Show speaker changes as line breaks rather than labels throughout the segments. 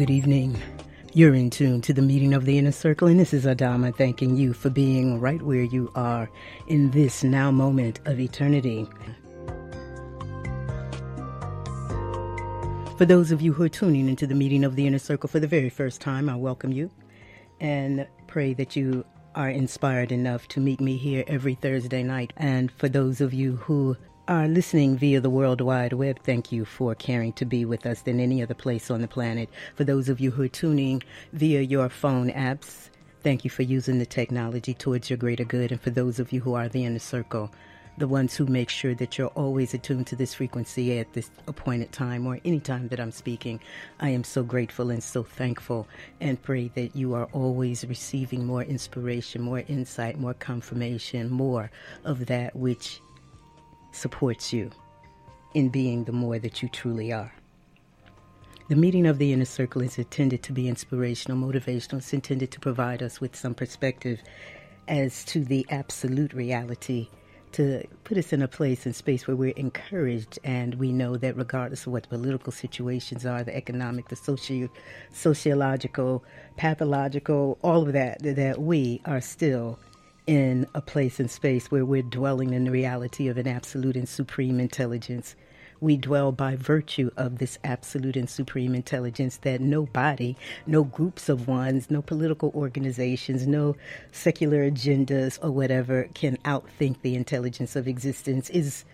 good evening. You're in tune to the meeting of the inner circle, and this is Adama thanking you for being right where you are in this now moment of eternity. For those of you who are tuning into the meeting of the inner circle for the very first time, I welcome you and pray that you are inspired enough to meet me here every Thursday night. And for those of you who are listening via the World Wide Web, thank you for caring to be with us than any other place on the planet. For those of you who are tuning via your phone apps, thank you for using the technology towards your greater good. And for those of you who are the inner circle, the ones who make sure that you're always attuned to this frequency at this appointed time or any time that I'm speaking. I am so grateful and so thankful and pray that you are always receiving more inspiration, more insight, more confirmation, more of that which supports you in being the more that you truly are. The meeting of the inner circle is intended to be inspirational, motivational. It's intended to provide us with some perspective as to the absolute reality, to put us in a place and space where we're encouraged and we know that regardless of what the political situations are, the economic, the socio, sociological, pathological, all of that, that we are still in a place and space where we're dwelling in the reality of an absolute and supreme intelligence. We dwell by virtue of this absolute and supreme intelligence that nobody, no groups of ones, no political organizations, no secular agendas or whatever can outthink the intelligence of existence, is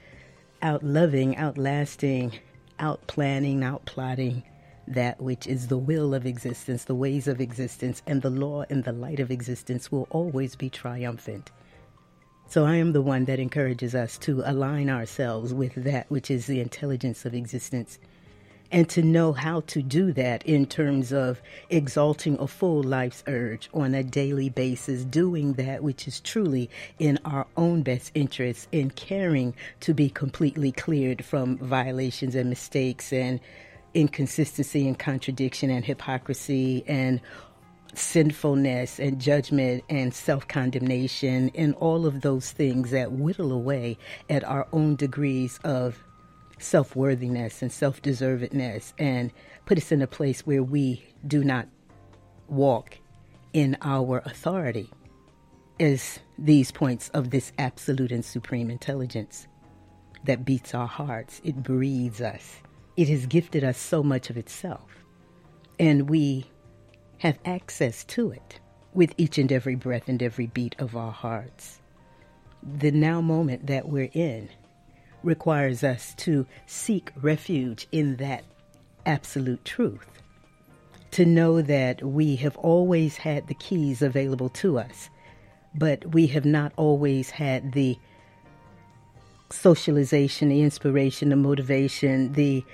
outloving, outlasting, outplanning, outplotting that which is the will of existence, the ways of existence, and the law and the light of existence will always be triumphant. So I am the one that encourages us to align ourselves with that which is the intelligence of existence and to know how to do that in terms of exalting a full life's urge on a daily basis, doing that which is truly in our own best interest, in caring to be completely cleared from violations and mistakes and inconsistency and contradiction and hypocrisy and sinfulness and judgment and self condemnation and all of those things that whittle away at our own degrees of self worthiness and self deservedness and put us in a place where we do not walk in our authority is these points of this absolute and supreme intelligence that beats our hearts. It breathes us it has gifted us so much of itself, and we have access to it with each and every breath and every beat of our hearts. The now moment that we're in requires us to seek refuge in that absolute truth. To know that we have always had the keys available to us, but we have not always had the socialization, the inspiration, the motivation, the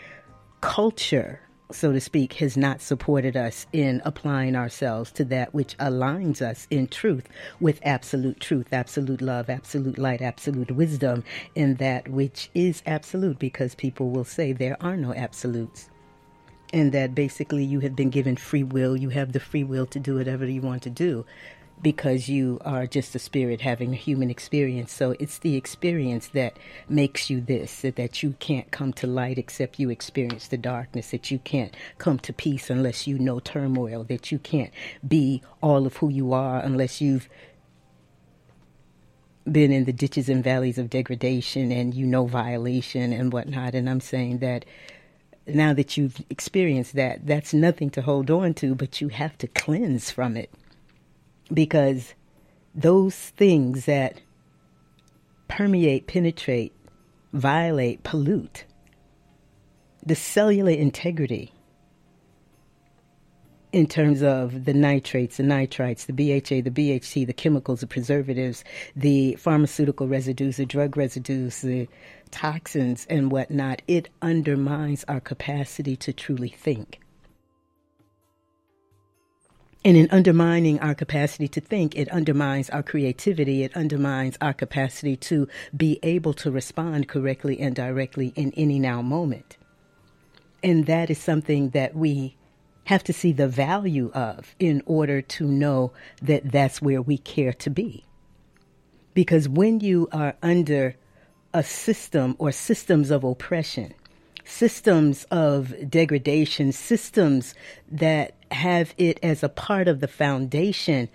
culture, so to speak, has not supported us in applying ourselves to that which aligns us in truth with absolute truth, absolute love, absolute light, absolute wisdom, in that which is absolute, because people will say there are no absolutes. And that basically you have been given free will, you have the free will to do whatever you want to do because you are just a spirit having a human experience. So it's the experience that makes you this, that you can't come to light except you experience the darkness, that you can't come to peace unless you know turmoil, that you can't be all of who you are unless you've been in the ditches and valleys of degradation and you know violation and whatnot. And I'm saying that now that you've experienced that, that's nothing to hold on to, but you have to cleanse from it because those things that permeate, penetrate, violate, pollute the cellular integrity in terms of the nitrates, the nitrites, the BHA, the BHT, the chemicals, the preservatives, the pharmaceutical residues, the drug residues, the toxins, and whatnot, it undermines our capacity to truly think. And in undermining our capacity to think, it undermines our creativity. It undermines our capacity to be able to respond correctly and directly in any now moment. And that is something that we have to see the value of in order to know that that's where we care to be. Because when you are under a system or systems of oppression, systems of degradation, systems that have it as a part of the foundation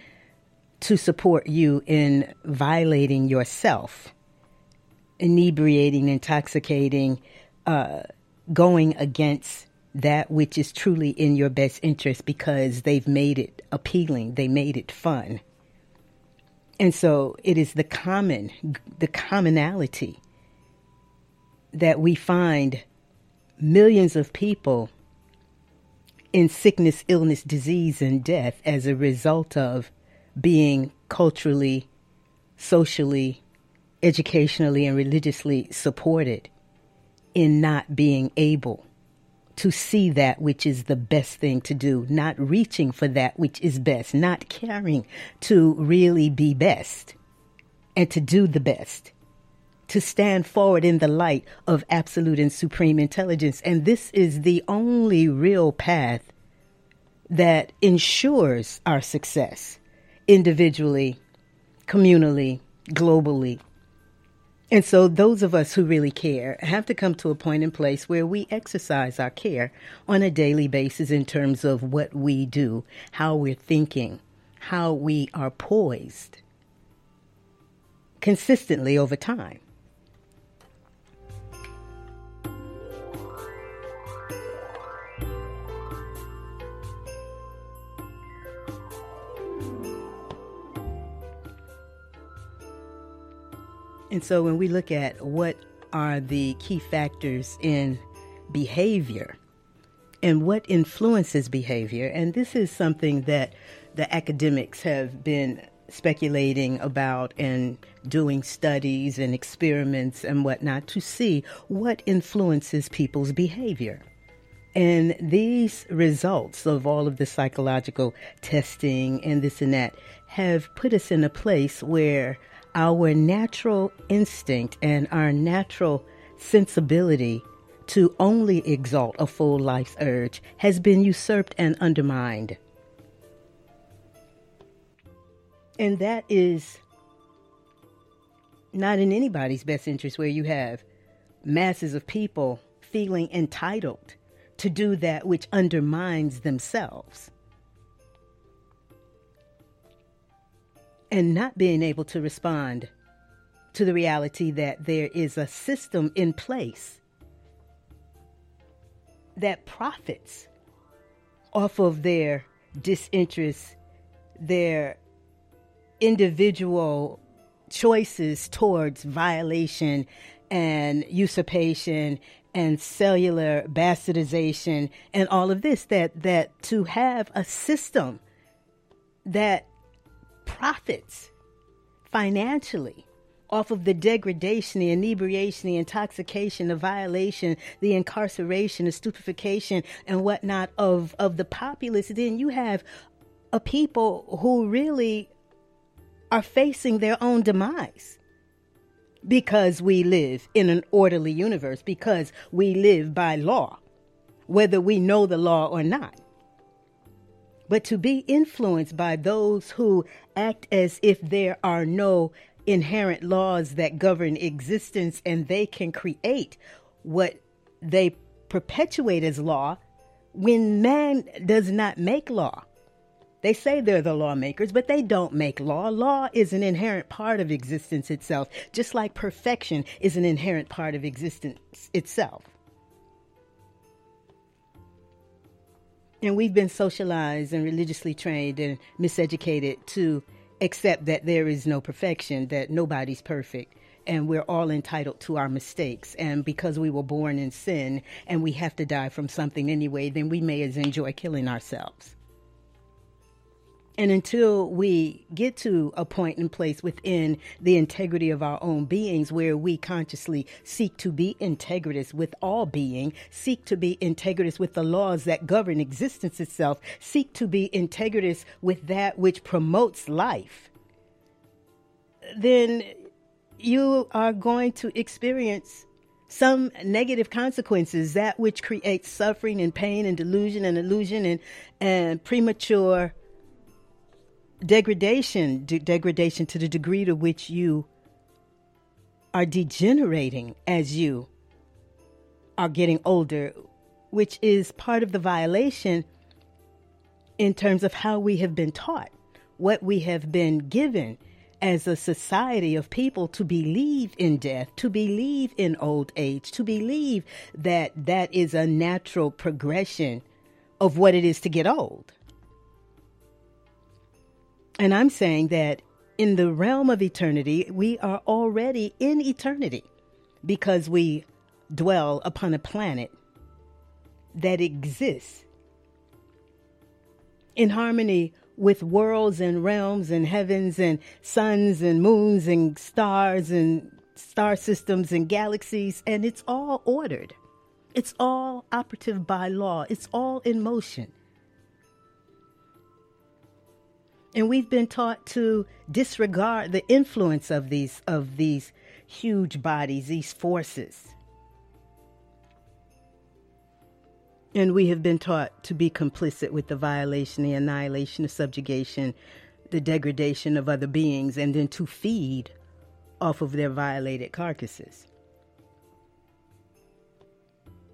to support you in violating yourself, inebriating, intoxicating, uh, going against that which is truly in your best interest because they've made it appealing, they made it fun. And so it is the common, the commonality that we find millions of people in sickness, illness, disease, and death as a result of being culturally, socially, educationally, and religiously supported in not being able to see that which is the best thing to do, not reaching for that which is best, not caring to really be best and to do the best, to stand forward in the light of absolute and supreme intelligence. And this is the only real path that ensures our success individually, communally, globally, and so, those of us who really care have to come to a point in place where we exercise our care on a daily basis in terms of what we do, how we're thinking, how we are poised consistently over time. And so when we look at what are the key factors in behavior and what influences behavior, and this is something that the academics have been speculating about and doing studies and experiments and whatnot to see what influences people's behavior. And these results of all of the psychological testing and this and that have put us in a place where our natural instinct and our natural sensibility to only exalt a full life's urge has been usurped and undermined. And that is not in anybody's best interest where you have masses of people feeling entitled to do that which undermines themselves. And not being able to respond to the reality that there is a system in place that profits off of their disinterest, their individual choices towards violation and usurpation and cellular bastardization and all of this that that to have a system that profits financially off of the degradation, the inebriation, the intoxication, the violation, the incarceration, the stupefaction, and whatnot of, of the populace, then you have a people who really are facing their own demise because we live in an orderly universe, because we live by law, whether we know the law or not. But to be influenced by those who act as if there are no inherent laws that govern existence and they can create what they perpetuate as law when man does not make law. They say they're the lawmakers, but they don't make law. Law is an inherent part of existence itself, just like perfection is an inherent part of existence itself. And we've been socialized and religiously trained and miseducated to accept that there is no perfection, that nobody's perfect, and we're all entitled to our mistakes. And because we were born in sin and we have to die from something anyway, then we may as enjoy killing ourselves. And until we get to a point and place within the integrity of our own beings where we consciously seek to be integritous with all being, seek to be integritous with the laws that govern existence itself, seek to be integritous with that which promotes life, then you are going to experience some negative consequences, that which creates suffering and pain and delusion and illusion and, and premature degradation, de- degradation to the degree to which you are degenerating as you are getting older, which is part of the violation in terms of how we have been taught, what we have been given as a society of people to believe in death, to believe in old age, to believe that that is a natural progression of what it is to get old. And I'm saying that in the realm of eternity, we are already in eternity because we dwell upon a planet that exists in harmony with worlds and realms and heavens and suns and moons and stars and star systems and galaxies, and it's all ordered. It's all operative by law. It's all in motion. And we've been taught to disregard the influence of these of these huge bodies, these forces. And we have been taught to be complicit with the violation, the annihilation, the subjugation, the degradation of other beings, and then to feed off of their violated carcasses.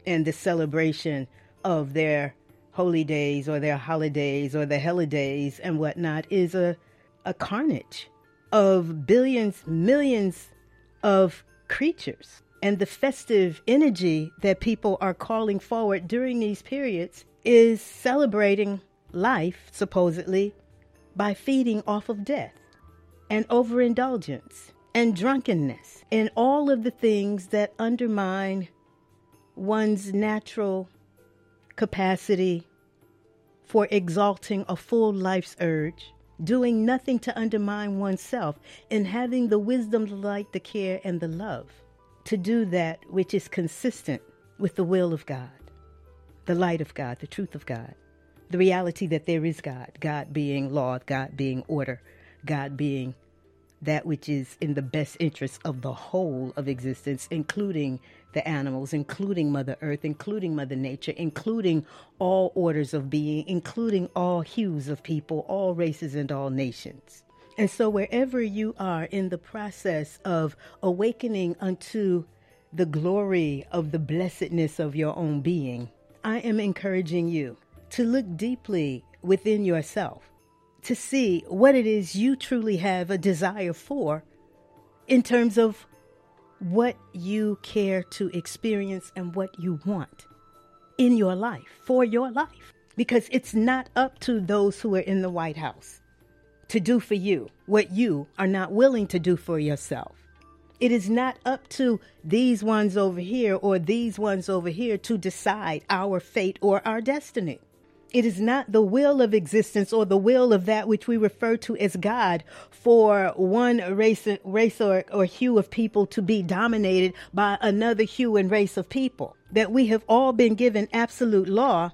And the celebration of their holy days or their holidays or the holidays and whatnot is a, a carnage of billions, millions of creatures. And the festive energy that people are calling forward during these periods is celebrating life, supposedly, by feeding off of death and overindulgence and drunkenness and all of the things that undermine one's natural capacity for exalting a full life's urge, doing nothing to undermine oneself, and having the wisdom, the light, the care, and the love to do that which is consistent with the will of God, the light of God, the truth of God, the reality that there is God, God being law, God being order, God being that which is in the best interest of the whole of existence, including the animals, including Mother Earth, including Mother Nature, including all orders of being, including all hues of people, all races, and all nations. And so, wherever you are in the process of awakening unto the glory of the blessedness of your own being, I am encouraging you to look deeply within yourself to see what it is you truly have a desire for in terms of what you care to experience and what you want in your life, for your life. Because it's not up to those who are in the White House to do for you what you are not willing to do for yourself. It is not up to these ones over here or these ones over here to decide our fate or our destiny. It is not the will of existence or the will of that which we refer to as God for one race, race or, or hue of people to be dominated by another hue and race of people. That we have all been given absolute law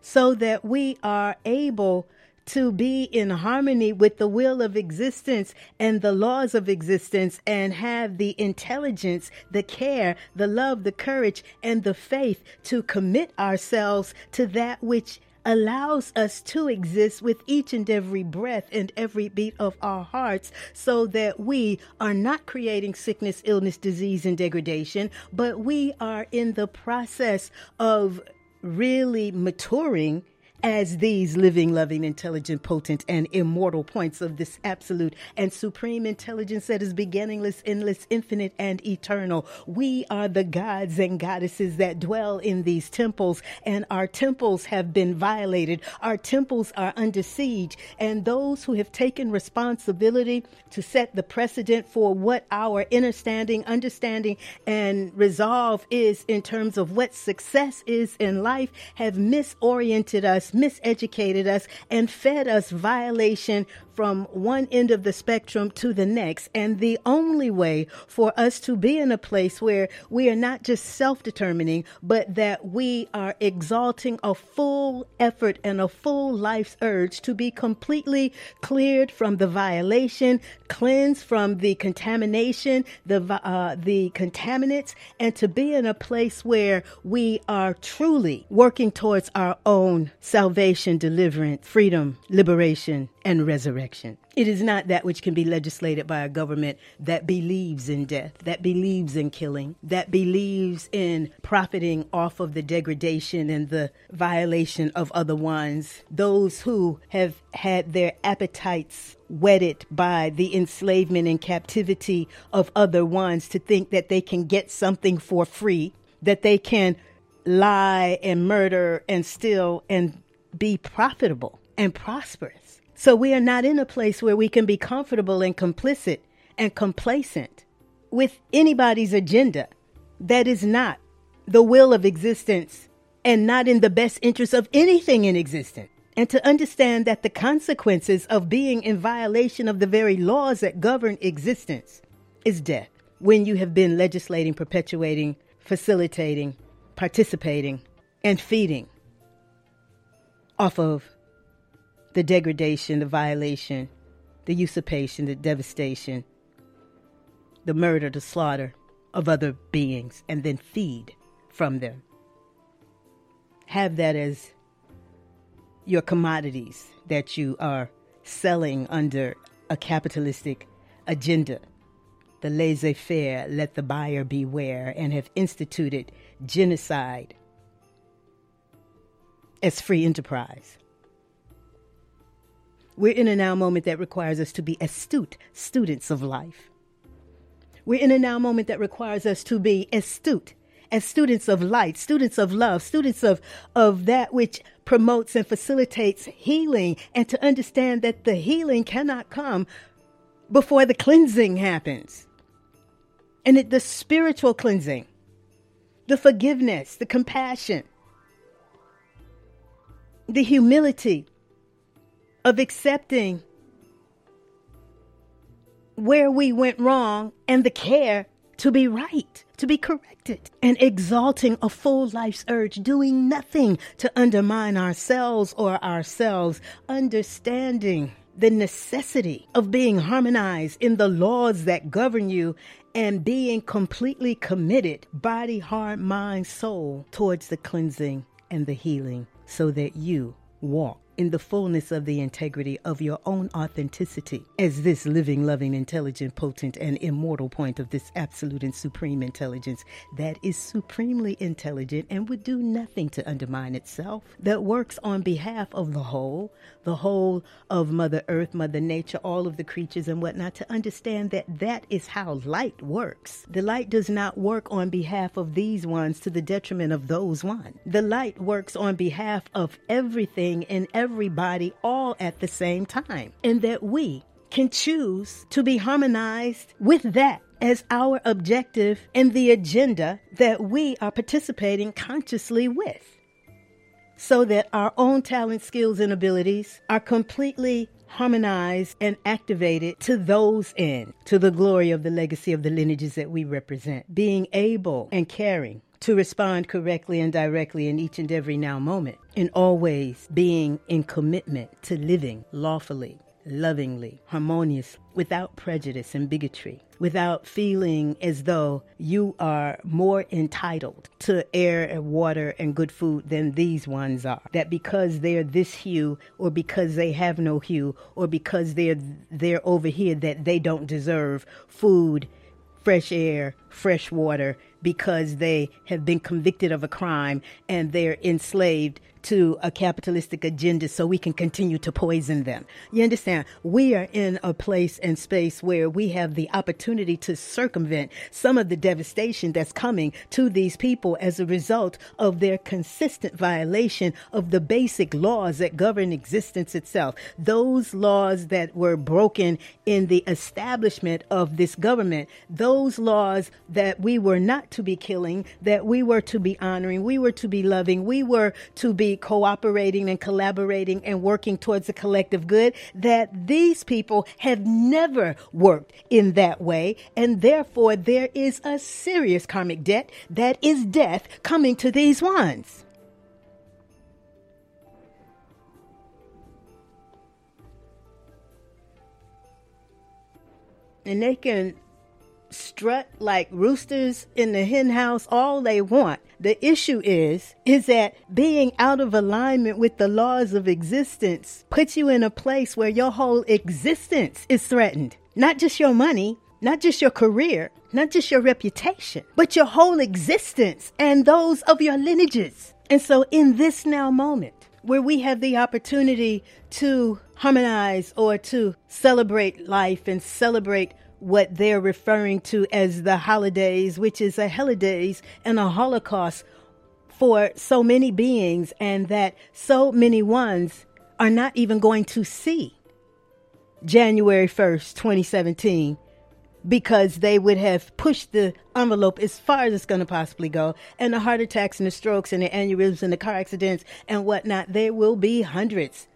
so that we are able to be in harmony with the will of existence and the laws of existence and have the intelligence, the care, the love, the courage, and the faith to commit ourselves to that which allows us to exist with each and every breath and every beat of our hearts so that we are not creating sickness, illness, disease, and degradation, but we are in the process of really maturing as these living, loving, intelligent, potent, and immortal points of this absolute and supreme intelligence that is beginningless, endless, infinite, and eternal. We are the gods and goddesses that dwell in these temples, and our temples have been violated. Our temples are under siege, and those who have taken responsibility to set the precedent for what our understanding, understanding, and resolve is in terms of what success is in life have misoriented us us, miseducated us, and fed us violation from one end of the spectrum to the next. And the only way for us to be in a place where we are not just self determining, but that we are exalting a full effort and a full life's urge to be completely cleared from the violation, cleansed from the contamination, the, uh, the contaminants, and to be in a place where we are truly working towards our own salvation, deliverance, freedom, liberation, and resurrection. It is not that which can be legislated by a government that believes in death, that believes in killing, that believes in profiting off of the degradation and the violation of other ones. Those who have had their appetites whetted by the enslavement and captivity of other ones to think that they can get something for free, that they can lie and murder and steal and be profitable and prosperous. So we are not in a place where we can be comfortable and complicit and complacent with anybody's agenda that is not the will of existence and not in the best interest of anything in existence. And to understand that the consequences of being in violation of the very laws that govern existence is death. When you have been legislating, perpetuating, facilitating, participating, and feeding off of the degradation, the violation, the usurpation, the devastation, the murder, the slaughter of other beings, and then feed from them. Have that as your commodities that you are selling under a capitalistic agenda. The laissez faire, let the buyer beware, and have instituted genocide as free enterprise. We're in a now moment that requires us to be astute students of life. We're in a now moment that requires us to be astute as students of light, students of love, students of, of that which promotes and facilitates healing, and to understand that the healing cannot come before the cleansing happens. And it, the spiritual cleansing, the forgiveness, the compassion, the humility, of accepting where we went wrong and the care to be right, to be corrected, and exalting a full life's urge, doing nothing to undermine ourselves or ourselves, understanding the necessity of being harmonized in the laws that govern you and being completely committed, body, heart, mind, soul, towards the cleansing and the healing so that you walk in the fullness of the integrity of your own authenticity as this living, loving, intelligent, potent, and immortal point of this absolute and supreme intelligence that is supremely intelligent and would do nothing to undermine itself, that works on behalf of the whole, the whole of Mother Earth, Mother Nature, all of the creatures and whatnot, to understand that that is how light works. The light does not work on behalf of these ones to the detriment of those one. The light works on behalf of everything and everything everybody all at the same time, and that we can choose to be harmonized with that as our objective and the agenda that we are participating consciously with. So that our own talent, skills, and abilities are completely harmonized and activated to those end, to the glory of the legacy of the lineages that we represent. Being able and caring to respond correctly and directly in each and every now moment, in always being in commitment to living lawfully, lovingly, harmoniously, without prejudice and bigotry, without feeling as though you are more entitled to air and water and good food than these ones are. That because they're this hue or because they have no hue or because they're they're over here that they don't deserve food, fresh air, fresh water, because they have been convicted of a crime and they're enslaved to a capitalistic agenda so we can continue to poison them. You understand? We are in a place and space where we have the opportunity to circumvent some of the devastation that's coming to these people as a result of their consistent violation of the basic laws that govern existence itself. Those laws that were broken in the establishment of this government, those laws that we were not to be killing, that we were to be honoring, we were to be loving, we were to be cooperating and collaborating and working towards the collective good, that these people have never worked in that way. And therefore, there is a serious karmic debt that is death coming to these ones. And they can strut like roosters in the hen house all they want. The issue is is that being out of alignment with the laws of existence puts you in a place where your whole existence is threatened. Not just your money, not just your career, not just your reputation, but your whole existence and those of your lineages. And so in this now moment where we have the opportunity to harmonize or to celebrate life and celebrate what they're referring to as the holidays, which is a holidays and a holocaust for so many beings, and that so many ones are not even going to see January 1st, 2017, because they would have pushed the envelope as far as it's going to possibly go. And the heart attacks and the strokes and the aneurysms and the car accidents and whatnot, there will be hundreds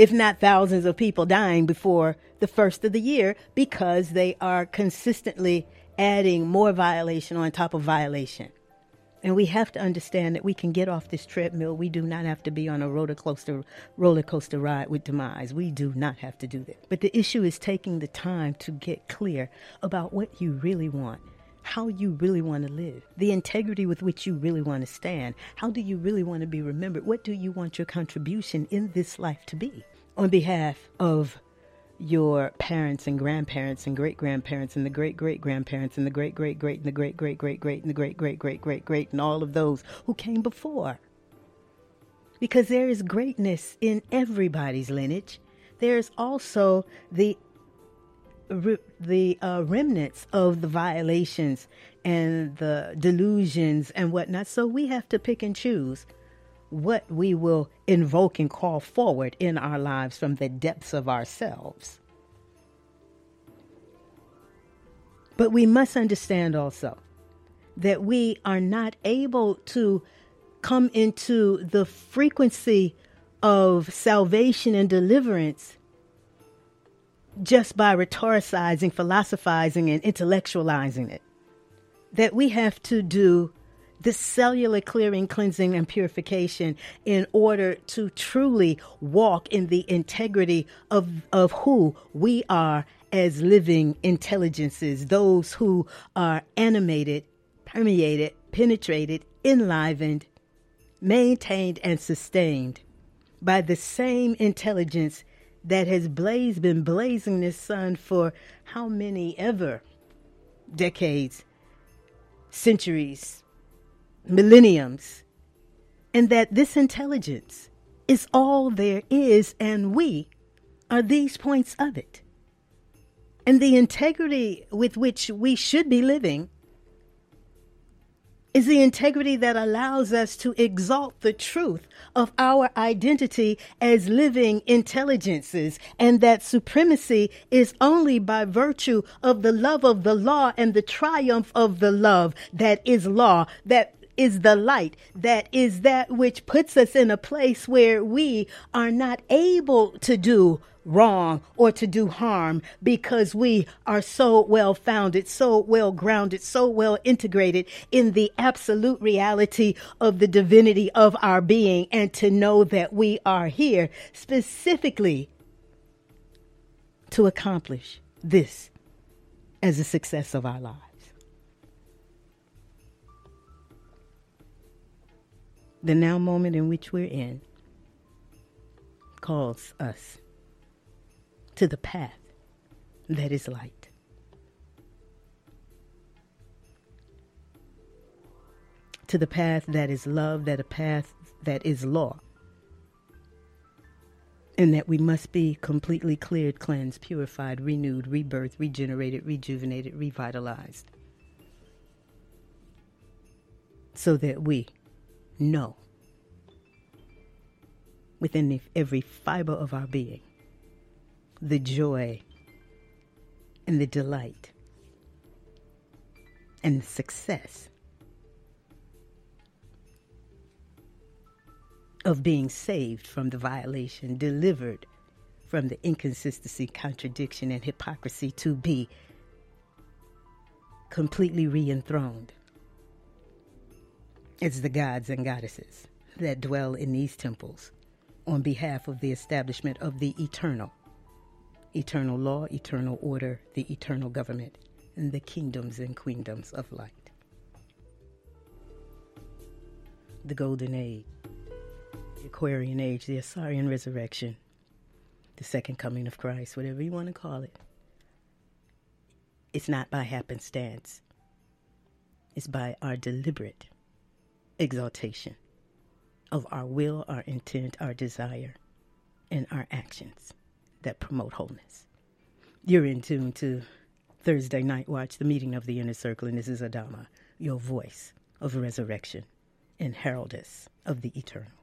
if not thousands of people dying before the first of the year because they are consistently adding more violation on top of violation. And we have to understand that we can get off this treadmill. We do not have to be on a roller coaster roller coaster ride with demise. We do not have to do that. But the issue is taking the time to get clear about what you really want how you really want to live, the integrity with which you really want to stand. How do you really want to be remembered? What do you want your contribution in this life to be? On behalf of your parents and grandparents and great grandparents and the great great grandparents and the great great great and the great great great great and the great great great great great and all of those who came before. Because there is greatness in everybody's lineage. There's also the the uh, remnants of the violations and the delusions and whatnot. So we have to pick and choose what we will invoke and call forward in our lives from the depths of ourselves. But we must understand also that we are not able to come into the frequency of salvation and deliverance just by rhetoricizing, philosophizing, and intellectualizing it. That we have to do the cellular clearing, cleansing, and purification in order to truly walk in the integrity of, of who we are as living intelligences, those who are animated, permeated, penetrated, enlivened, maintained, and sustained by the same intelligence that has blazed been blazing this sun for how many ever decades, centuries, millenniums, and that this intelligence is all there is, and we are these points of it. And the integrity with which we should be living is the integrity that allows us to exalt the truth of our identity as living intelligences, and that supremacy is only by virtue of the love of the law and the triumph of the love that is law, that is the light, that is that which puts us in a place where we are not able to do wrong or to do harm because we are so well founded, so well grounded, so well integrated in the absolute reality of the divinity of our being, and to know that we are here specifically to accomplish this as a success of our lives. The now moment in which we're in calls us to the path that is light. To the path that is love, that a path that is law. And that we must be completely cleared, cleansed, purified, renewed, rebirthed, regenerated, rejuvenated, revitalized. So that we know within every fiber of our being the joy and the delight and the success of being saved from the violation, delivered from the inconsistency, contradiction, and hypocrisy to be completely re enthroned as the gods and goddesses that dwell in these temples on behalf of the establishment of the eternal eternal law, eternal order, the eternal government,
and the kingdoms and queendoms of light. The Golden Age, the Aquarian Age, the Asarian Resurrection, the Second Coming of Christ, whatever you want to call it. It's not by happenstance, it's by our deliberate exaltation of our will, our intent, our desire, and our actions that promote wholeness. You're in tune to Thursday Night Watch, the meeting of the inner circle, and this is Adama, your voice of resurrection and heraldess of the eternal.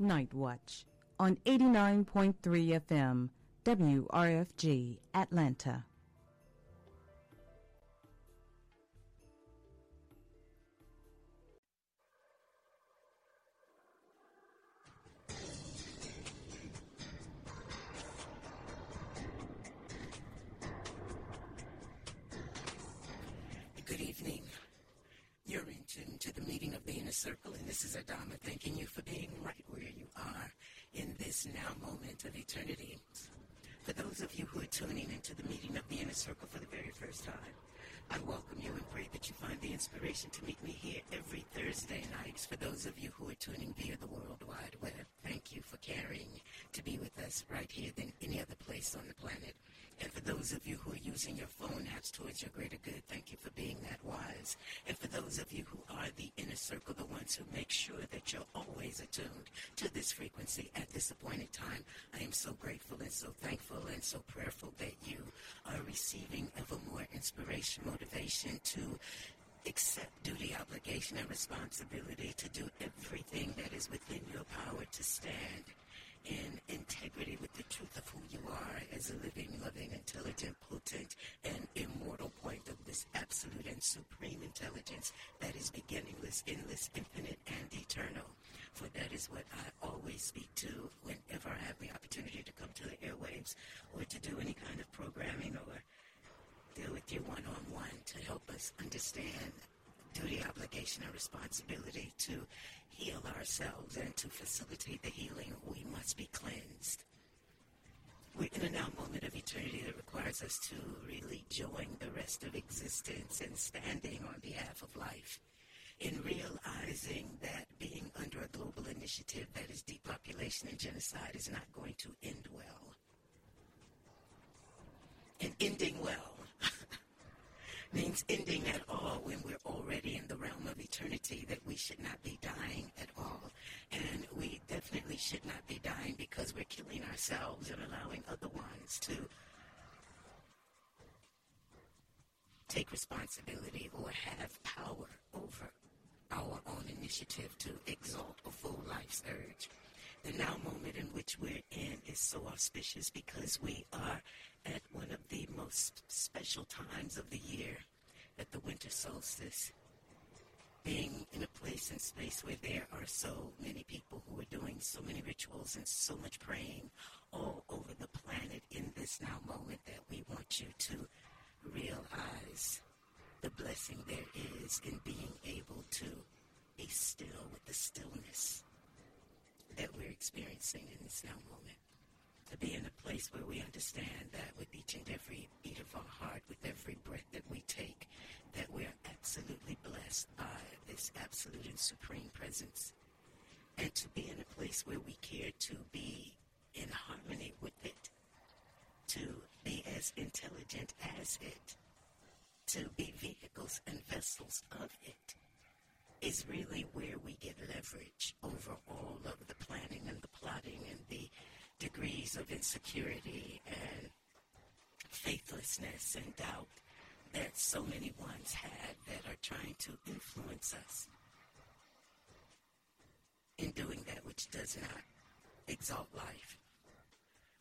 Night Watch on 89.3 FM, WRFG, Atlanta.
Circle, and this is Adama thanking you for being right where you are in this now moment of eternity. For those of you who are tuning into the meeting of the inner circle for the very first time, I welcome you and pray that you find the inspiration to meet me here every Thursday nights. For those of you who are tuning via the World Wide Web, thank you for caring to be with us right here than any other place on the planet. And for those of you who are using your phone apps towards your greater good, thank you for being that wise. And for those of you who are the inner circle, the ones who make sure that you're always attuned to this frequency at this appointed time, I am so grateful and so thankful and so prayerful that you are receiving ever more inspiration, motivation to accept duty, obligation, and responsibility to do everything that is within your power to stand in integrity with the truth of who you are as a living, loving, intelligent, potent, and immortal point of this absolute and supreme intelligence that is beginningless, endless, infinite, and eternal. For that is what I always speak to whenever I have the opportunity to come to the airwaves or to do any kind of programming or deal with you one on one to help us understand duty, obligation, and responsibility to heal ourselves and to facilitate the healing, we must be cleansed. We're in a now moment of eternity that requires us to really join the rest of existence and standing on behalf of life. In realizing that being under a global initiative that is depopulation and genocide is not going to end well. And ending well means ending at all when we're already in the realm of eternity, that we should not be dying at all. And we definitely should not be dying because we're killing ourselves and allowing other ones to take responsibility or have power over our own initiative to exalt a full life's urge. The now moment in which we're in is so auspicious because we are at one of the most special times of the year, at the winter solstice. Being in a place and space where there are so many people who are doing so many rituals and so much praying all over the planet in this now moment that we want you to realize the blessing there is in being able to be still with the stillness that we're experiencing in this now moment. To be in a place where we understand that with each and every beat of our heart, with every breath that we take, that we're absolutely blessed by this absolute and supreme presence. And to be in a place where we care to be in harmony with it, to be as intelligent as it, to be vehicles and vessels of it is really where we get leverage over all of the planning and the plotting and the degrees of insecurity and faithlessness and doubt that so many ones had that are trying to influence us in doing that which does not exalt life.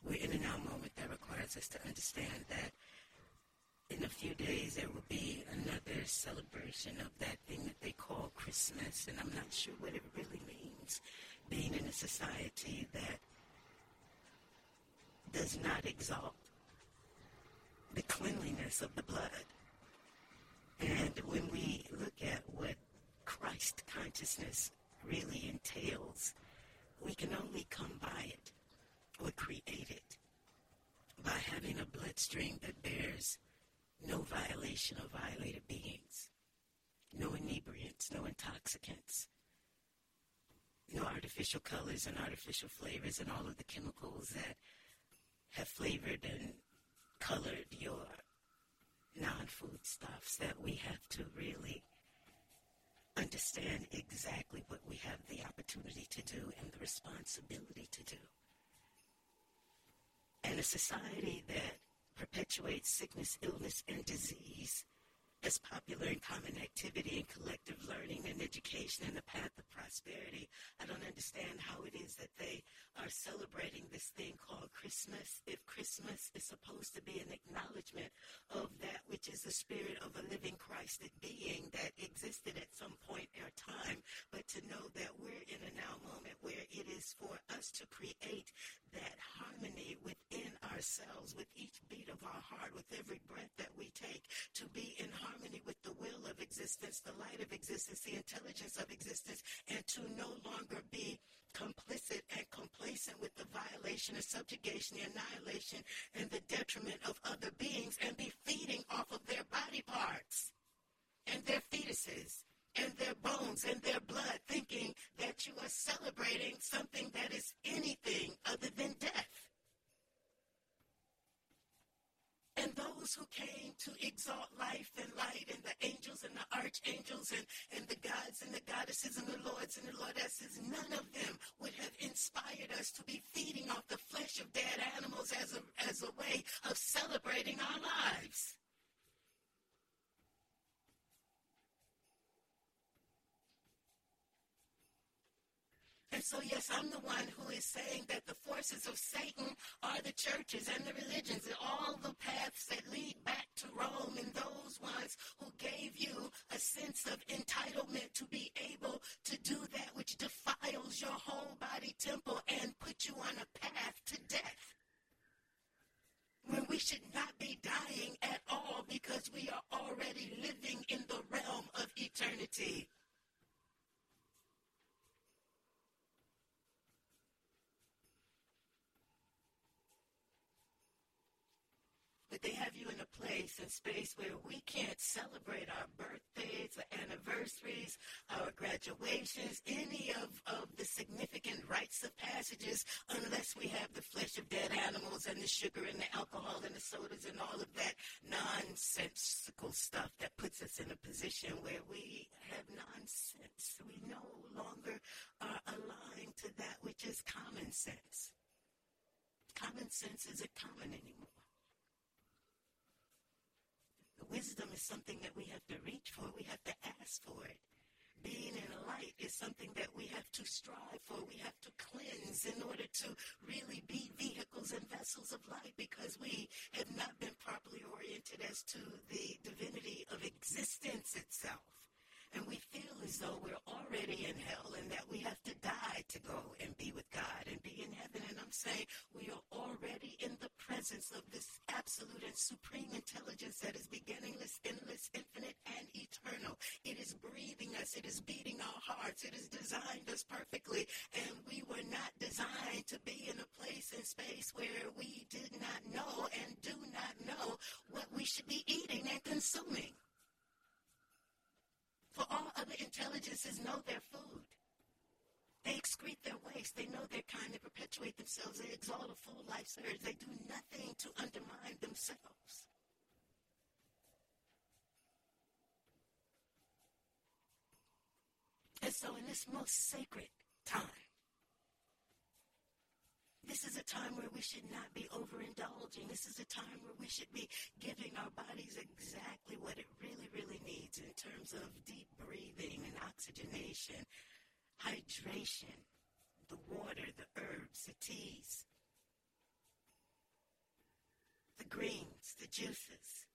We're in a now moment that requires us to understand that in a few days there will be another celebration of that thing that they call Christmas, and I'm not sure what it really means. Being in a society that does not exalt
the cleanliness of the blood. And when we look at what Christ consciousness really entails, we can only come by it or create it by having a bloodstream that bears no violation of violated beings, no inebriants, no intoxicants, no artificial colors and artificial flavors and all of the chemicals that have flavored and colored your non-food stuffs that we have to really understand exactly what we have the opportunity to do and the responsibility to do. And a society that perpetuates sickness, illness, and disease as popular in common activity and collective learning and education and the path of prosperity. I don't understand how it is that they are celebrating this thing called Christmas if Christmas is supposed to be an acknowledgement of that which is the spirit of a living Christed being that existed at some point in our time, but to know that we're in a now moment where it is for us to create that harmony within ourselves, with each beat of our heart, with every breath that we take, to be in harmony with the will of existence, the light of existence, the intelligence of existence, and to no longer be complicit and complacent with the violation and subjugation, the annihilation, and the detriment of other beings, and be feeding off of their body parts and their fetuses and their bones and their blood, thinking that you are celebrating something that is anything other than death. And those who came to exalt life and light, and the angels and the archangels, and, and the gods and the goddesses, and the lords and the lordesses, none of them would have inspired us to be feeding off the flesh of dead animals as a, as a way of celebrating our lives. And so, yes, I'm the one who is saying that the forces of Satan are the churches and the religions and all the paths that lead back to Rome and those ones who gave you a sense of entitlement to be able to do that which defiles your whole body temple and put you on a path to death. When we should not be dying at all because we are already living in the realm of eternity. but they have you in a place and space where we can't celebrate our birthdays, our anniversaries, our graduations, any of, of the significant rites of passages unless we have the flesh of dead animals and the sugar and the alcohol and the sodas and all of that nonsensical stuff that puts us in a position where we have nonsense. We no longer are aligned to that which is common sense. Common sense isn't common anymore. Wisdom is something that we have to reach for. We have to ask for it. Being in light is something that we have to strive for. We have to cleanse in order to really be vehicles and vessels of light because we have not been properly oriented as to the divinity of existence itself. And we feel as though we're already in hell and that we have to die to go and be with God and be in heaven. And I'm saying we are already in the presence of this absolute and supreme intelligence that is beginningless, endless, infinite, and eternal. It is breathing us. It is beating our hearts. It has designed us perfectly. And we were not designed to be in a place in space where we did not know and do not know what we should be eating and consuming. For all other intelligences know their food. They excrete their waste. They know their kind. They perpetuate themselves. They exalt They do nothing to undermine themselves. And so in this most sacred time, this is a time where we should not be overindulging. This is a time where we should be giving our bodies exactly what it really, really needs in terms of deep breathing and oxygenation, hydration, the water, the herbs, the teas, the greens, the juices,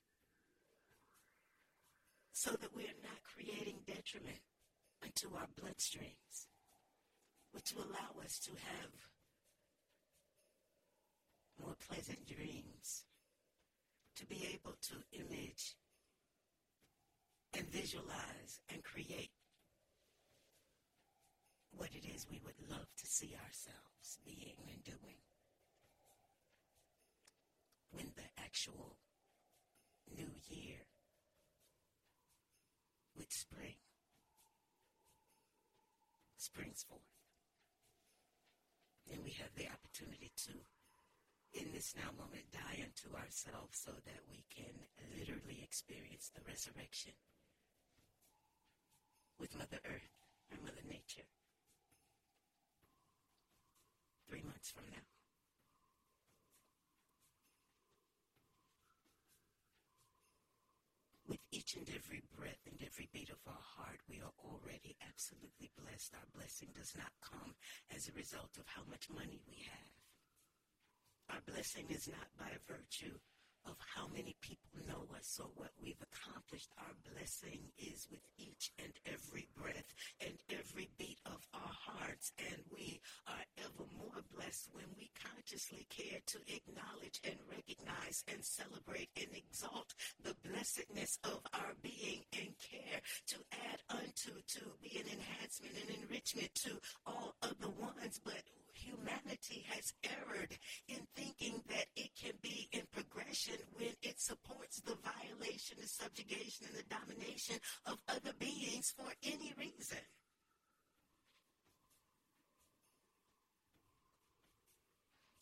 so that we are not creating detriment into our bloodstreams, which will allow us to have more pleasant dreams, to be able to image and visualize and create what it is we would love to see ourselves being and doing when the actual new year with spring springs forth. And we have the opportunity to, in this now moment, die unto ourselves so that we can literally experience the resurrection with Mother Earth and Mother Nature three months from now. With each and every breath and every beat of our heart, we are already absolutely blessed. Our blessing does not come as a result of how much money we have. Our blessing is not by virtue of how many people know us or what we've accomplished. Our blessing is with each and every breath and every beat of our hearts. And we are ever more blessed when we consciously care to acknowledge and recognize and celebrate and exalt the blessedness of our being and care to add unto, to be an enhancement and enrichment to all of the ones. But humanity has erred in thinking that it can be in progression when it supports the violation, the subjugation, and the domination of other beings for any reason.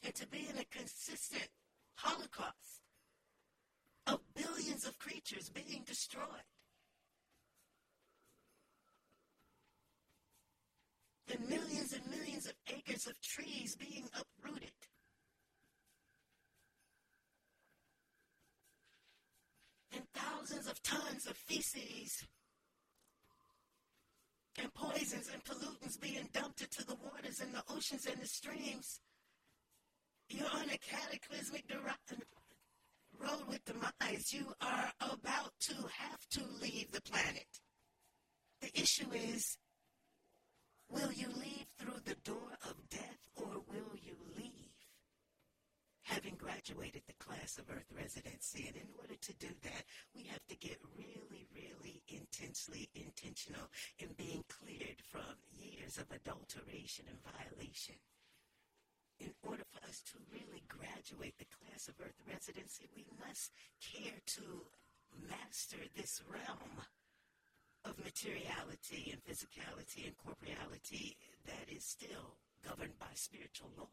And to be in a consistent holocaust of billions of creatures being destroyed. And millions and millions of acres of trees being uprooted. And thousands of tons of feces and poisons and pollutants being dumped into the waters and the oceans and the streams. You're on a cataclysmic road with demise. You are about to have to leave the planet. The issue is Will you leave through the door of death or will you leave having graduated the class of earth residency? And in order to do that, we have to get really, really intensely intentional in being cleared from years of adulteration and violation. In order for us to really graduate the class of earth residency, we must care to master this realm materiality and physicality and corporeality that is still governed by spiritual law.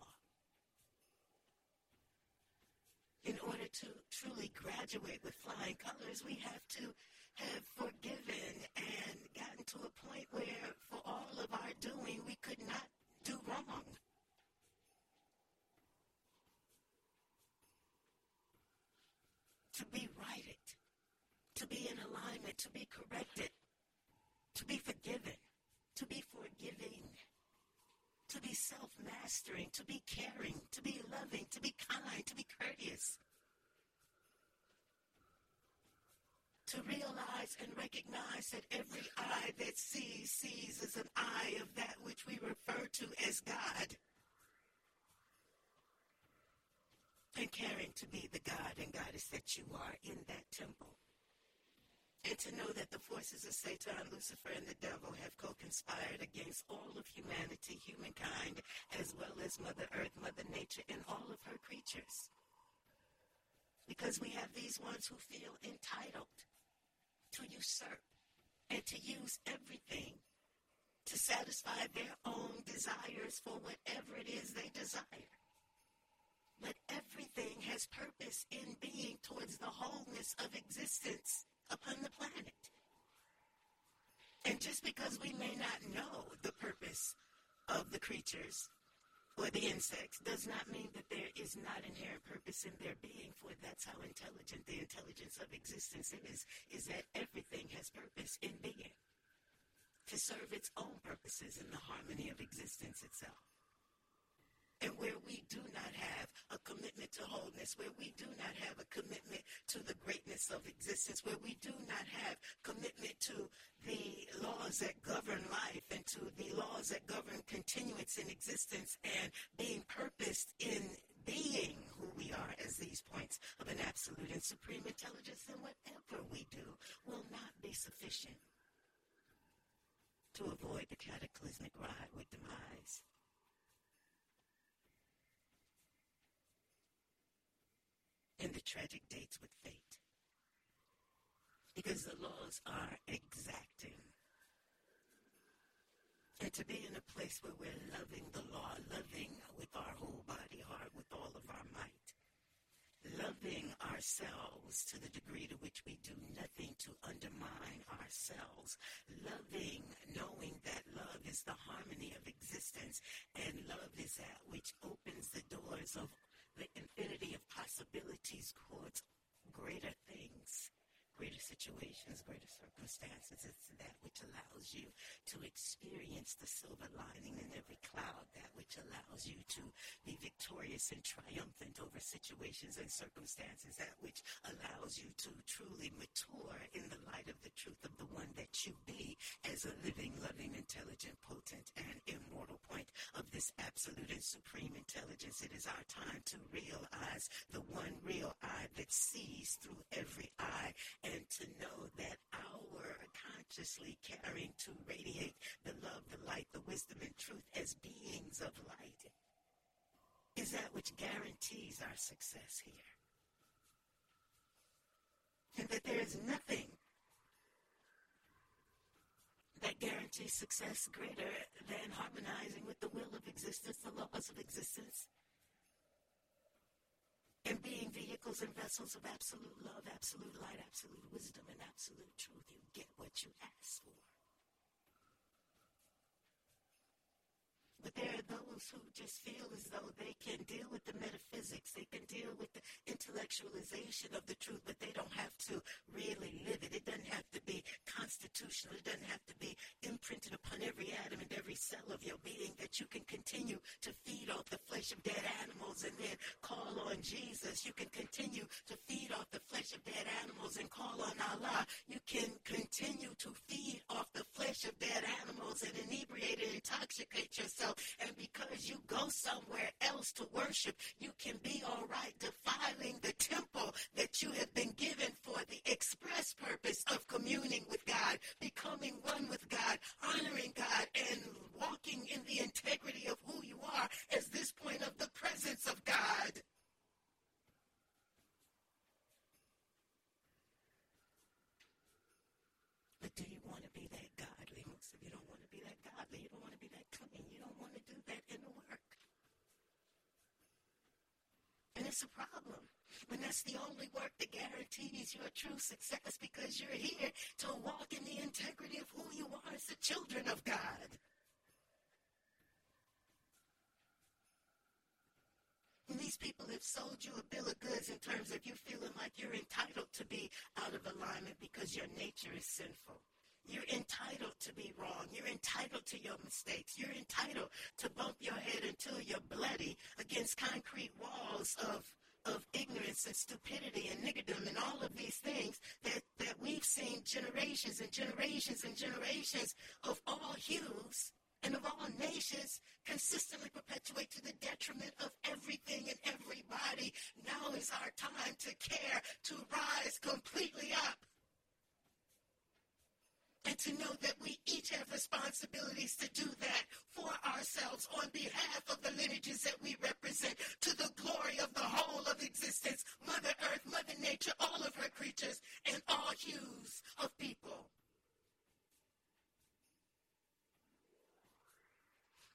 In order to truly graduate with flying colors, we have to have forgiven and gotten to a point where, for all of our doing, we could not do wrong. To be righted, to be in alignment, to be corrected, to be forgiven, to be forgiving, to be self mastering, to be caring, to be loving, to be kind, to be courteous. To realize and recognize that every eye that sees, sees as an eye of that which we refer to as God. And caring to be the God and Goddess that you are in that temple and to know that the forces of Satan, Lucifer, and the devil have co-conspired against all of humanity, humankind, as well as Mother Earth, Mother Nature, and all of her creatures. Because we have these ones who feel entitled to usurp and to use everything to satisfy their own desires for whatever it is they desire. But everything has purpose in being towards the wholeness of existence upon the planet. And just because we may not know the purpose of the creatures or the insects does not mean that there is not inherent purpose in their being, for that's how intelligent the intelligence of existence is, is that everything has purpose in being to serve its own purposes in the harmony of existence itself and where we do not have a commitment to wholeness, where we do not have a commitment to the greatness of existence, where we do not have commitment to the laws that govern life and to the laws that govern continuance in existence and being purposed in being who we are as these points of an absolute and supreme intelligence, then whatever we do will not be sufficient to avoid the cataclysmic ride with demise. And the tragic dates with fate. Because the laws are exacting. And to be in a place where we're loving the law, loving with our whole body, heart, with all of our might, loving ourselves to the degree to which we do nothing to undermine ourselves, loving, knowing that love is the harmony of existence, and love is that which opens the doors of the infinity of possibilities greater situations, greater circumstances. It's that which allows you to experience the silver lining in every cloud, that which allows you to be victorious and triumphant over situations and circumstances, that which allows you to truly mature in the light of the truth of the one that you be as a living, loving, intelligent, potent, and immortal point of this absolute and supreme intelligence. It is our time to realize the one real eye that sees through every eye and to know that our consciously caring to radiate the love, the light, the wisdom, and truth as beings of light is that which guarantees our success here. And that there is nothing that guarantees success greater than harmonizing with the will of existence, the laws of existence, and being vehicles and vessels of absolute love, absolute light, absolute wisdom, and absolute truth. You get what you ask for. But there are those who just feel as though they can deal with the metaphysics, they can deal with the intellectualization of the truth, but they don't have to really live it. It doesn't have to be constitutional. It doesn't have to be imprinted upon every atom and every cell of your being that you can continue to feed off the flesh of dead animals and then call on Jesus. You can continue to feed off the flesh of dead animals and call on Allah. You can continue to feed off the flesh of dead animals and inebriate and intoxicate yourself and because you go somewhere else to worship, you can be all right defiling the temple that you have been given for the express purpose of communing with God, becoming one with God, honoring God, and walking in the integrity of who you are as this point of the presence of God. But do you want to be that godly? Most of you don't want to be that godly. You don't want to be that clean. You don't want to do that inner work. And it's a problem when that's the only work that guarantees your true success because you're here to walk in the integrity of who you are as the children of God. And these people have sold you a bill of goods in terms of you feeling like you're entitled to be out of alignment because your nature is sinful. You're entitled to be wrong. You're entitled to your mistakes. You're entitled to bump your head until you're bloody against concrete walls of of ignorance and stupidity and niggerdom and all of these things that, that we've seen generations and generations and generations of all hues and of all nations consistently perpetuate to the detriment of everything and everybody. Now is our time to care, to rise completely up. And to know that we each have responsibilities to do that for ourselves on behalf of the lineages that we represent to the glory of the whole of existence, Mother Earth, Mother Nature, all of her creatures, and all hues of people.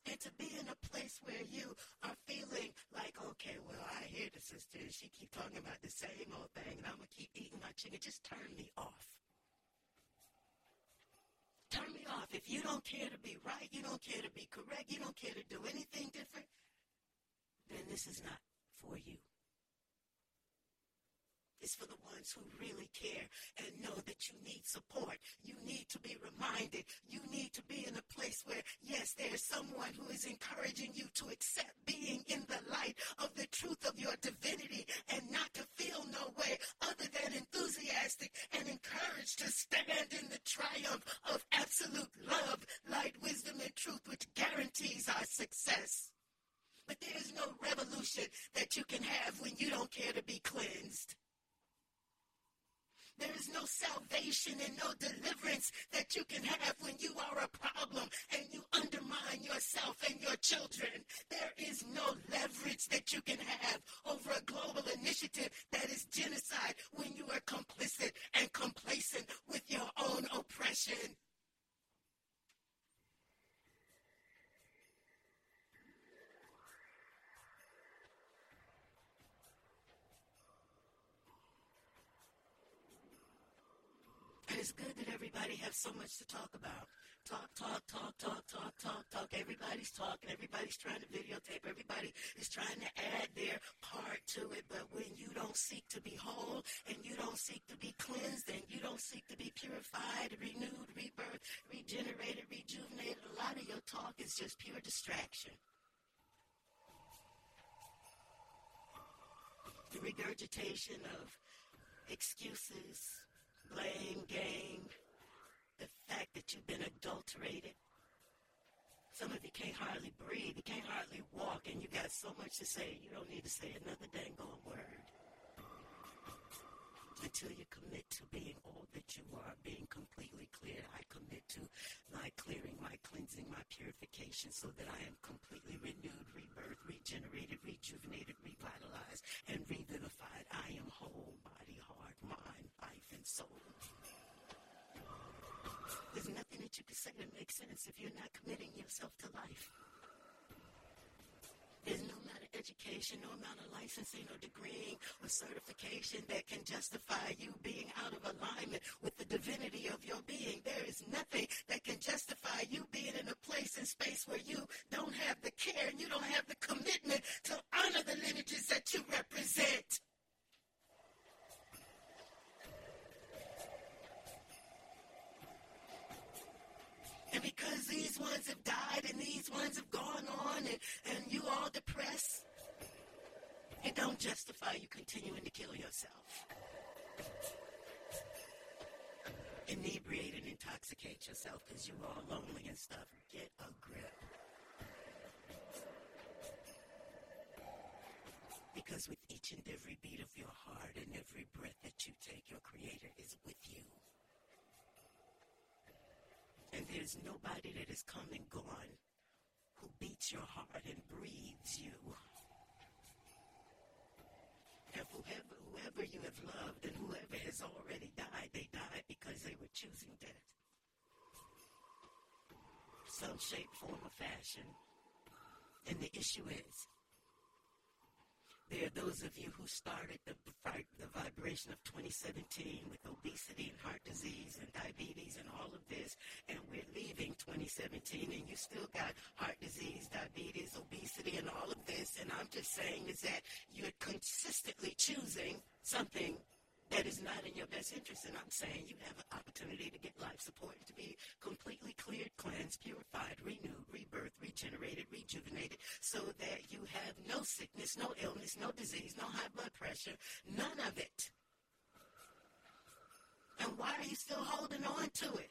and to be in a place where you are feeling like, okay, well, I hear the sister, she keep talking about the same old thing, and I'm gonna keep eating my chicken. Just turn me off. Off. If you don't care to be right, you don't care to be correct, you don't care to do anything different, then this is not for you. It's for the ones who really care and know that you need support. You need to be reminded. You need to be in a place where, yes, there's someone who is encouraging you to accept being in the light of the truth of your divinity and not to feel no way other than enthusiastic and encouraged to stand in the triumph of absolute love, light, wisdom, and truth, which guarantees our success. But there is no revolution that you can have when you don't care to be cleansed. There is no salvation and no deliverance that you can have when you are a problem and you undermine yourself and your children. There is no leverage that you can have over a global initiative that is genocide when you are complicit and complacent with your own oppression. And it's good that everybody has so much to talk about. Talk, talk, talk, talk, talk, talk, talk. Everybody's talking. Everybody's trying to videotape. Everybody is trying to add their part to it. But when you don't seek to be whole and you don't seek to be cleansed and you don't seek to be purified, renewed, rebirth, regenerated, rejuvenated, a lot of your talk is just pure distraction. The regurgitation of excuses, blame game, the fact that you've been adulterated. Some of you can't hardly breathe, you can't hardly walk, and you got so much to say, you don't need to say another dang word. Until you commit to being all that you are, being completely clear. I commit to my clearing, my cleansing, my purification, so that I am completely renewed, rebirthed, regenerated, rejuvenated, revitalized, and revivified. I am whole, body, heart, mind, life, and soul. There's nothing that you can say that makes sense if you're not committing yourself to life. There's no education, no amount of licensing or degree or certification that can justify you being out of alignment with the divinity of your being. There is nothing that can justify you being in a place and space where you don't have the care and you don't have the commitment to honor the lineages that you represent. And because these ones have died and these ones have gone on and, and you all depressed, it don't justify you continuing to kill yourself. Inebriate and intoxicate yourself because you're all lonely and stuff. Get a grip. Because with each and every beat of your heart and every breath that you take, your Creator is with you. There's nobody that has come and gone who beats your heart and breathes you. And whoever, whoever you have loved and whoever has already died, they died because they were choosing death. Some shape, form, or fashion. And the issue is, there are those of you who started the, the vibration of 2017 with obesity and heart disease and diabetes and all of this, and we're leaving 2017 and you still got heart disease, diabetes, obesity, and all of this. And I'm just saying is that you're consistently choosing something that is not in your best interest. And I'm saying you have an opportunity to get life support, to be completely cleared, cleansed, purified, renewed, rebirthed, regenerated, rejuvenated, so that you have no sickness, no illness, no disease, no high blood pressure, none of it. And why are you still holding on to it?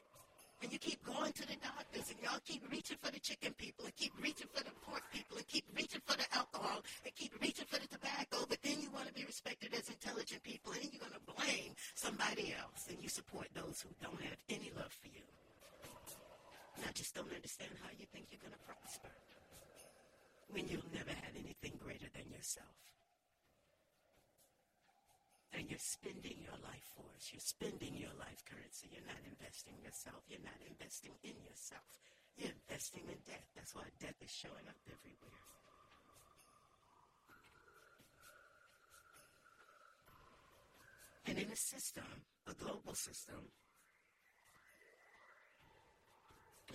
And you keep going to the doctors and y'all keep reaching for the chicken people and keep reaching for the pork people and keep reaching for the alcohol and keep reaching for the tobacco, but then you want to be respected as intelligent people and you're going to blame somebody else and you support those who don't have any love for you. And I just don't understand how you think you're going to prosper when you'll never have anything greater than yourself and you're spending your life force. You're spending your life currency. You're not investing yourself. You're not investing in yourself. You're investing in death. That's why death is showing up everywhere. And in a system, a global system,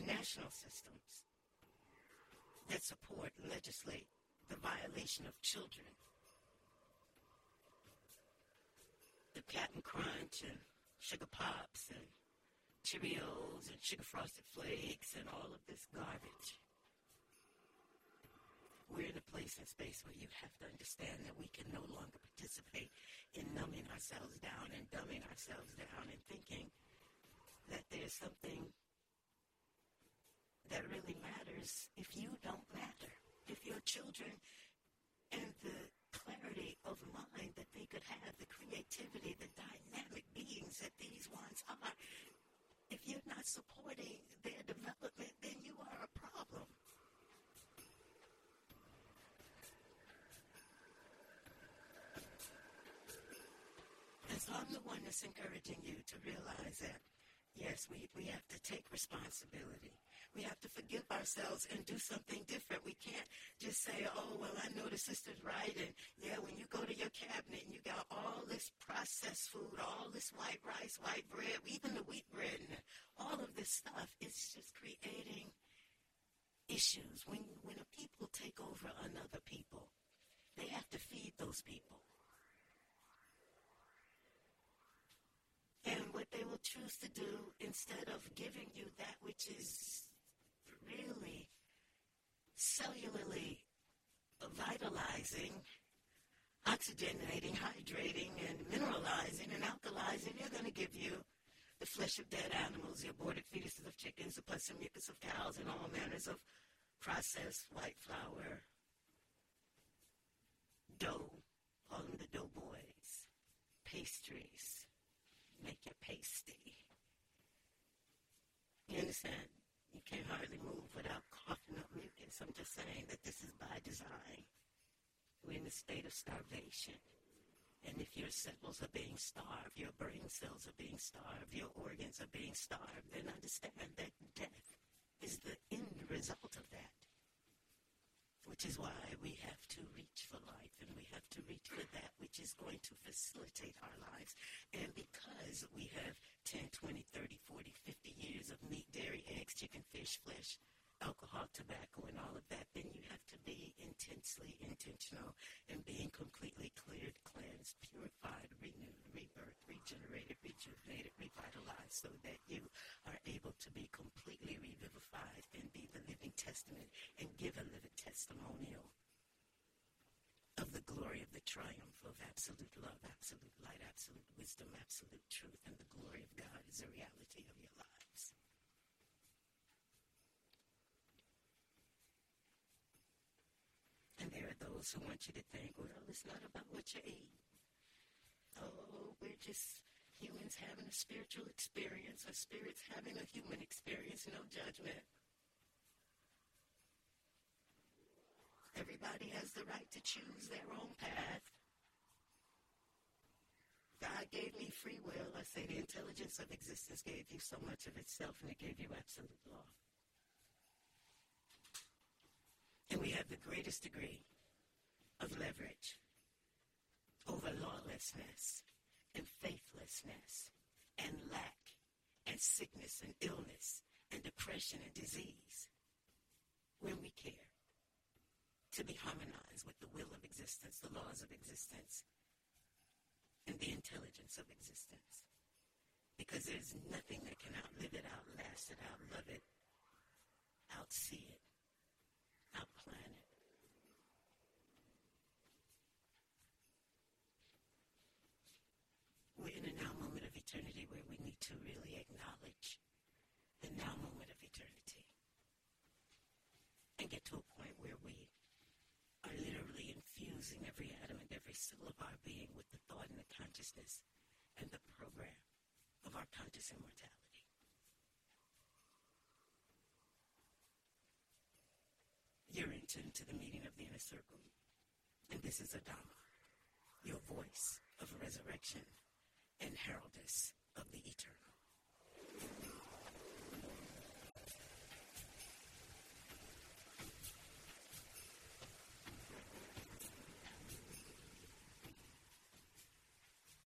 national systems that support, legislate the violation of children the Captain Crunch and Sugar Pops and Cheerios and Sugar Frosted Flakes and all of this garbage. We're in a place and space where you have to understand that we can no longer participate in numbing ourselves down and dumbing ourselves down and thinking that there's something that really matters if you don't matter. if your children and the clarity of mind that they could have, the creativity, the dynamic beings that these ones are, if you're not supporting their development, then you are a problem. And so I'm the one that's encouraging you to realize that, yes, we, we have to take responsibility. We have to forgive ourselves and do something different. We can't just say, oh, well, I know the sister's right. And yeah, when you go to your cabinet and you got all this processed food, all this white rice, white bread, even the wheat bread, and all of this stuff, it's just creating issues. When, when a people take over another people, they have to feed those people. And what they will choose to do instead of giving you that which is really cellularly vitalizing, oxygenating, hydrating, and mineralizing and alkalizing, they're going to give you the flesh of dead animals, the aborted fetuses of chickens, the pus and mucus of cows, and all manners of processed white flour, dough, call the dough boys, pastries, make your pasty. You understand? You can't hardly move without coughing up mucus. I'm just saying that this is by design. We're in a state of starvation. And if your cells are being starved, your brain cells are being starved, your organs are being starved, then understand that death is the end result of that which is why we have to reach for life and we have to reach for that which is going to facilitate our lives. And because we have 10, 20, 30, 40, 50 years of meat, dairy, eggs, chicken, fish, flesh, alcohol, tobacco, and all of that, then you have to be intensely intentional in being completely cleared, cleansed, purified, renewed, rebirthed, regenerated, rejuvenated, revitalized, so that you are able to be completely revivified and be the living testament and give a living testimonial of the glory of the triumph of absolute love, absolute light, absolute wisdom, absolute truth, and the glory of God is a reality of your lives. And there are those who want you to think, well, it's not about what you eat. Oh, we're just humans having a spiritual experience, or spirits having a human experience, no judgment. Everybody has the right to choose their own path. God gave me free will. I say the intelligence of existence gave you so much of itself, and it gave you absolute law. And we have the greatest degree of leverage over lawlessness and faithlessness and lack and sickness and illness and depression and disease when we care to be harmonized with the will of existence, the laws of existence, and the intelligence of existence. Because there's nothing that can outlive it, outlast it, outlove it, outsee it. We're in a now moment of eternity where we need to really acknowledge the now moment of eternity and get to a point where we are literally infusing every atom and every cell of our being with the thought and the consciousness and the program of our conscious immortality. Darrington to the meeting of the inner circle. And this is Adama, your voice of resurrection and heraldess of the eternal.